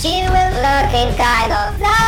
She will look kind of